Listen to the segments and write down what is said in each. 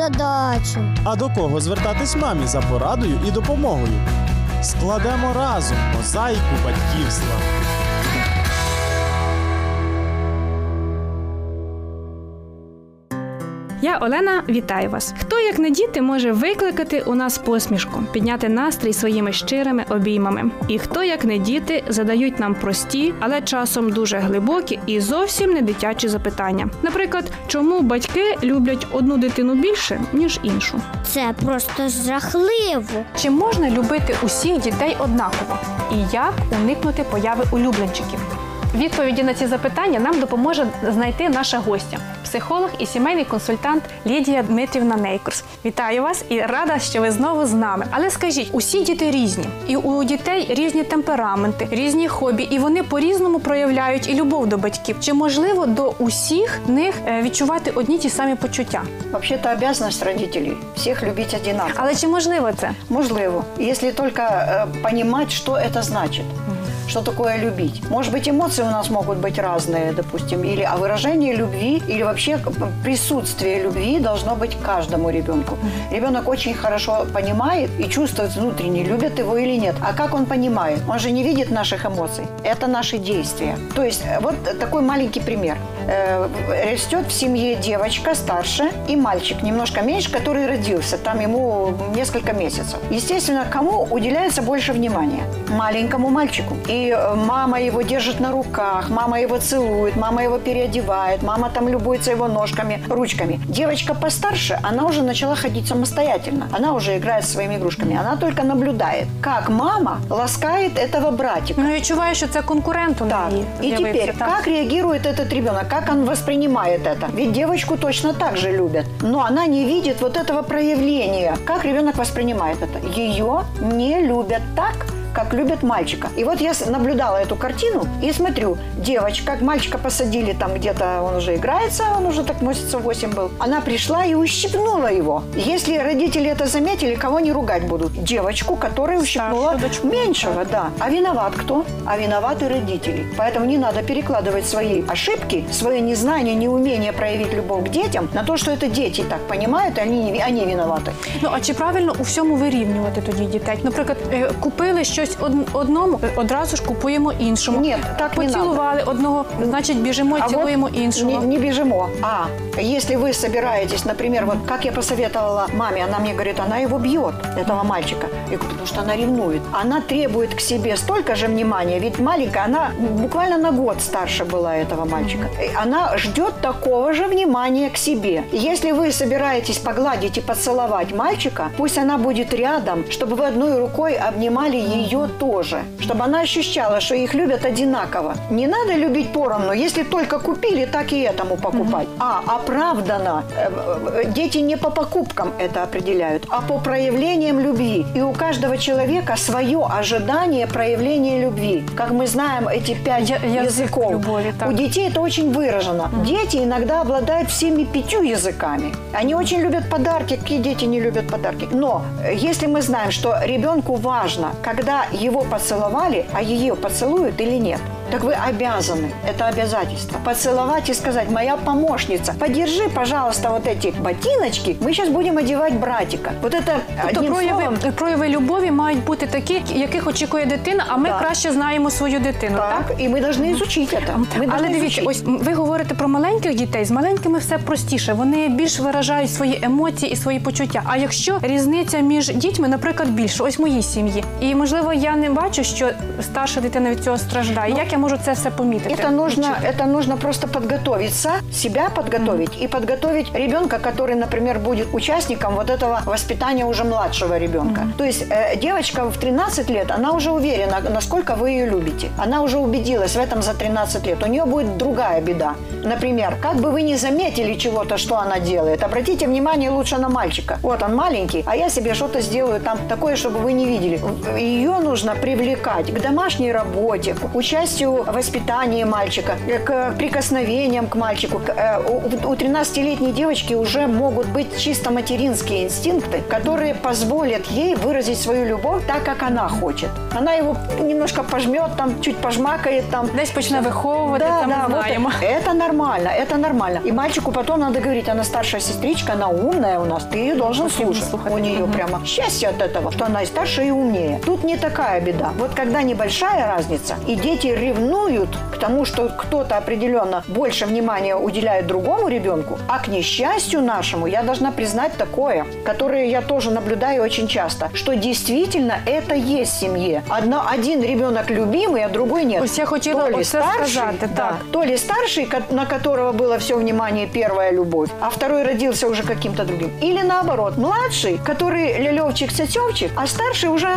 задачу. А до кого звертатись мамі за порадою і допомогою? Складемо разом мозаїку батьківства. Я Олена, вітаю вас. Хто як не діти може викликати у нас посмішку, підняти настрій своїми щирими обіймами? І хто як не діти задають нам прості, але часом дуже глибокі і зовсім не дитячі запитання. Наприклад, чому батьки люблять одну дитину більше ніж іншу? Це просто жахливо. Чи можна любити усіх дітей однаково? І як уникнути появи улюбленчиків? Відповіді на ці запитання нам допоможе знайти наша гостя, психолог і сімейний консультант Лідія Дмитрівна Нейкурс. Вітаю вас і рада, що ви знову з нами. Але скажіть, усі діти різні, і у дітей різні темпераменти, різні хобі, і вони по-різному проявляють і любов до батьків. Чи можливо до усіх них е, відчувати одні ті самі почуття? Вообще-то обязанность родителей всех любить одинаково. Але чи можливо це? Можливо, если только э, понимать, что это значит. Что такое любить? Может быть, эмоции у нас могут быть разные, допустим, или а выражение любви, или вообще присутствие любви должно быть каждому ребенку. Ребенок очень хорошо понимает и чувствует внутренне, любят его или нет. А как он понимает? Он же не видит наших эмоций. Это наши действия. То есть э, вот такой маленький пример. Э, Растет в семье девочка старше и мальчик немножко меньше, который родился. Там ему несколько месяцев. Естественно, кому уделяется больше внимания? Маленькому мальчику. И э, мама его держит на руках, мама его целует, мама его переодевает, мама там любуется его ножками, ручками. Девочка постарше, она уже начала ходить самостоятельно. Она уже играет со своими игрушками. Она только наблюдает, как мама ласкает этого братика. Ну, відчуваю, що це конкурент у неї. и з'явився, теперь, как реагирует этот ребенок, как он воспринимает это? Ведь девочку точно так же любят, но она не видит вот этого проявления. Как ребенок воспринимает это? Ее не любят так, как любят мальчика. И вот я с- наблюдала эту картину и смотрю, девочка, мальчика посадили там где-то, он уже играется, он уже так месяцев 8 был. Она пришла и ущипнула его. Если родители это заметили, кого не ругать будут? Девочку, которая ущипнула Старшую дочку. меньшего, да. А виноват кто? А виноваты родители. Поэтому не надо перекладывать свои ошибки, свое незнание, неумение проявить любовь к детям на то, что это дети так понимают, и они, не- они виноваты. Ну а чи правильно у всьому вирівнювати тоді дітей? Наприклад, е, купили щось од- одному, е, одразу ж купуємо іншому. Ні, так не поцілували одного, значить біжимо і цілуємо вот іншого. Не, не бежимо. А если вы собираетесь, например, вот как я посоветовала маме, она мне говорит, она его бьет, этого мальчика. Я говорю, потому что она ревнует. Она требует к себе столько же внимания, ведь маленькая, она буквально на год старше была этого мальчика. И Она ждет такого же внимания к себе. И Если вы собираетесь погладить и поцеловать мальчика, пусть она будет рядом, чтобы вы одной рукой обнимали ее тоже, чтобы она ощущала, что их любят одинаково. Не надо любить поровну, если только купили, так и этому покупать. А оправдано. Э, э, Дети не по покупкам это определяют, а по проявлениям любви. И у каждого человека свое ожидание проявления любви. Как мы знаем, эти пять Я- язык языков. любови, так. У детей это очень выражено. Дети иногда обладают всеми пятью языками. Они очень любят подарки. Какие дети не любят подарки? Но э, если мы знаем, что ребенку важно, когда его поцеловали, а ее поцелуют или нет, так вы обязаны, это обязательство, поцеловать и сказать, моя помощница, подержи, пожалуйста, вот эти ботиночки, мы сейчас будем одевать братика. Вот это Тобто одним прояви, словом, прояви любові мають бути такі, яких очікує дитина, а ми Так. краще знаємо свою дитину. Так? так, и мы должны изучить это. Мы Але должны дивіться, изучить. ось м, ви говорите про маленьких дітей. З маленькими все простіше. Вони більш виражають свої емоції і свої почуття. А якщо різниця між дітьми, наприклад, більше, ось в моїй сім'ї, і можливо я не бачу, що старша дитина від цього страждає. Як я можу це все помітити? Это нужно, это нужно просто подготовиться, себя подготовить и подготовить ребенка, который, например, будет участником вот этого воспитания уже младшего ребенка. То есть э, девочка в 13 лет, она уже уверена, насколько вы ее любите. Она уже убедилась в этом за 13 лет. У нее будет другая беда. Например, как бы вы не заметили чего-то, что она делает, обратите внимание лучше на мальчика. Вот он маленький, а я себе что-то сделаю там такое, чтобы вы не видели. Ее нужно привлекать к домашней работе, к участию любовью, воспитанием мальчика, э, к прикосновениям к мальчику. Э, У у 13-летней девочки уже могут быть чисто материнские инстинкты, которые позволят ей выразить свою любовь так, как она хочет. Она его немножко пожмет, там, чуть пожмакает, там, Десь почне виховувати, це ми вот знаємо. это нормально, это нормально. И мальчику потом надо говорить, она старшая сестричка, она умная у нас, ты ее должен слушать. слухати. У нее прямо счастье от этого, что она и старше, и умнее. Тут не такая беда. Вот когда небольшая разница, и дети ревнуют к тому, что кто-то определенно больше внимания уделяет другому ребенку, а к несчастью нашему я должна признать такое, которое я тоже наблюдаю очень часто, что действительно это есть в семье. Одно, один ребенок любимый, а другой нет. Ось я хотіла То ли старший, сказати, да, так. то ли старший, на которого было все внимание первая любовь, а второй родился уже каким-то другим. Или наоборот, младший, который лелевчик цецевчик, а старший уже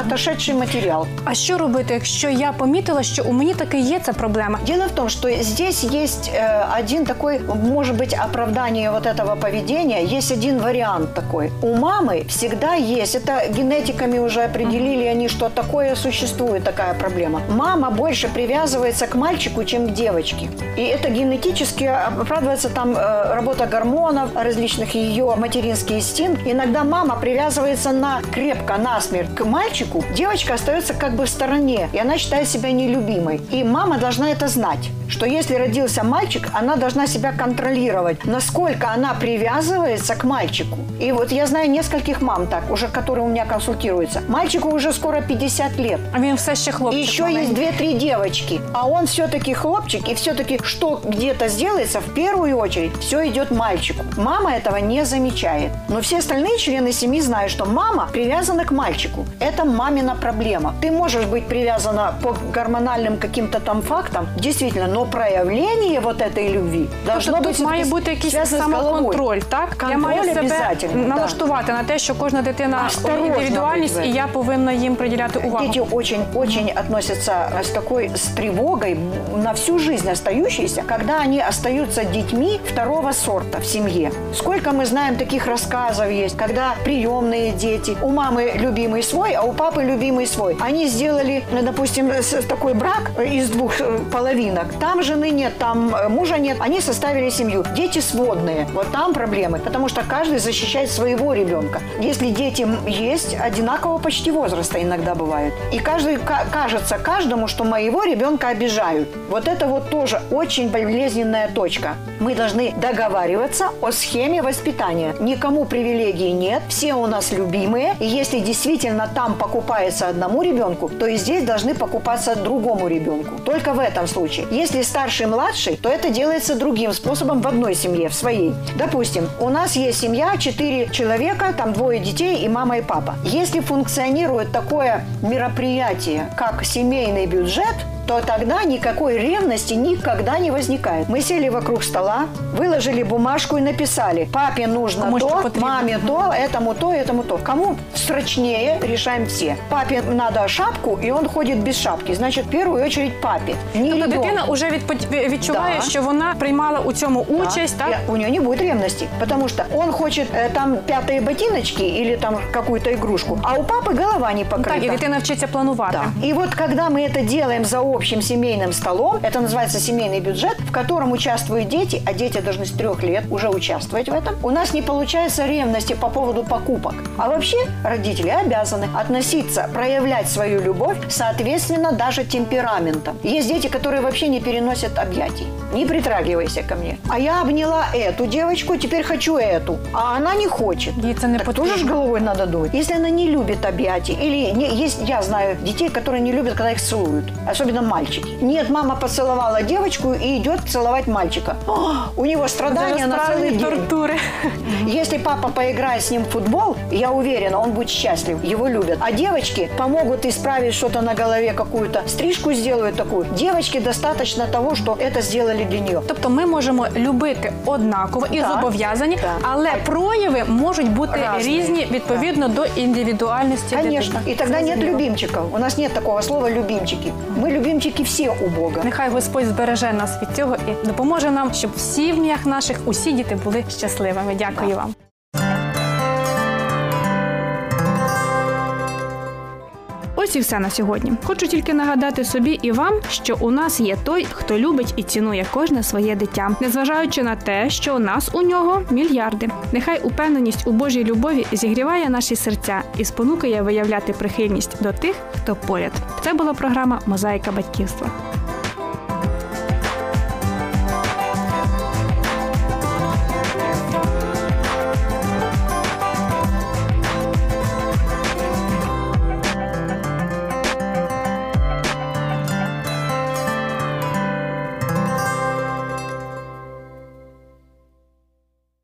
отошедший материал. А що робити, якщо я помітила, що у мені таки є ця проблема? Дело в том, что здесь есть э, один такой, может быть, оправдание вот этого поведения, есть один вариант такой. У мамы всегда есть, это генетиками уже определили они, что такое существует, такая проблема. Мама больше привязывается к мальчику, чем к девочке. И это генетически оправдывается там э, работа гормонов, различных ее материнский инстинкт. Иногда мама привязывается на крепко, насмерть к мальчику, девочка остается как бы в стороне, и она считает себя нелюбимой. И мама должна это знать, что если родился мальчик, она должна себя контролировать, насколько она привязывается к мальчику. И вот я знаю нескольких мам так, уже которые у меня консультируются. Мальчику уже скоро 50 лет. А він все ще И хлопчик. еще маленький. есть две-три девочки. А он все-таки хлопчик, и все-таки что где-то сделается, в первую очередь, все идет мальчику. Мама этого не замечает. Но все остальные члены семьи знают, что мама привязана к мальчику. Это мамина проблема. Ты можешь быть привязана по гормональным каким-то там фактам, действительно, но проявление вот этой любви должно Тобто быть тут має всё-таки бути якийсь связано с головой. самоконтроль, так? я Контроль маю себе обязательно, да. налаштувати на те, що кожна дитина Осторожно індивідуальність, бути в і я повинна їм приділяти увагу. Дети очень-очень относятся с такой с тревогой на всю жизнь остающиеся, когда они остаются детьми второго сорта в семье. Сколько мы знаем таких рассказов есть, когда приемные дети, у мамы любимый свой, а у папы любимый свой. Они сделали, ну, допустим, с- такой брак из двух э, половинок. Там жены нет, там э, мужа нет. Они составили семью. Дети сводные. Вот там проблемы. Потому что каждый защищает своего ребенка. Если дети есть, одинакового почти возраста иногда бывают. И каждый ка- кажется каждому, что моего ребенка обижают. Вот это вот тоже очень болезненная точка. Мы должны договариваться о схеме воспитания. Никому привилегий нет, все у нас любимые. И если действительно там покупается одному ребенку, то и здесь должны покупаться другому ребенку. Только в этом случае. Если старший и младший, то это делается другим способом в одной семье, в своей. Допустим, у нас есть семья, четыре человека, там двое детей и мама и папа. Если функционирует такое мероприятие, как семейный бюджет, то тогда никакой ревности никогда не возникает. Мы сели вокруг стола, выложили бумажку и написали, папе нужно Кому что то, потребно. маме то, этому то, этому то. Кому срочнее, решаем все. Папе надо шапку, и он ходит без шапки. Значит, в первую очередь папе. Не Тобто ребенку. дитина вже відпо- відчуває, Да. що вона приймала у цьому Да. участь, так? И У нее не будет ревности, потому что он хочет э, там пятые ботиночки или там какую-то игрушку, а у папы голова не покрыта. Так, і дитина вчиться планувати. Да. И вот когда мы это делаем за общим семейным столом, это называется семейный бюджет, в котором участвуют дети, а дети должны с трех лет уже участвовать в этом, у нас не получается ревности по поводу покупок. А вообще родители обязаны относиться, проявлять свою любовь, соответственно, даже темпераментом. Есть дети, которые вообще не переносят объятий. Не притрагивайся ко мне. А я обняла эту девочку, теперь хочу эту. А она не хочет. Це не Так тоже ж головой надо думать. Если она не любит объятий, или не, есть, я знаю детей, которые не любят, когда их целуют, особенно мальчики. Нет, мама поцеловала девочку и идет целовать мальчика. О, у него страдания на целый Справді день. тортури. Если папа поиграет с ним в футбол, я уверена, он будет счастлив, его любят. А девочки помогут исправить что-то на голове, какую-то стрижку сделают такую. Девочке достаточно того, что это сделали для нее. Тобто ми можемо любити однаково і Так. зобов'язані, Так. але прояви можуть бути Разні. різні відповідно до індивідуальності Конечно. дитини. И тогда нет Зрозуміло. любимчиков. У нас нет такого слова любимчики. Мы любимчики все у Бога. Нехай Господь збереже нас від цього і допоможе нам, щоб в сім'ях наших усі діти були щасливими. Дякую вам. Ось і все на сьогодні. Хочу тільки нагадати собі і вам, що у нас є той, хто любить і цінує кожне своє дитя, незважаючи на те, що у нас у нього мільярди. Нехай упевненість у Божій любові зігріває наші серця і спонукає виявляти прихильність до тих, хто поряд. Це була програма Мозаїка батьківства.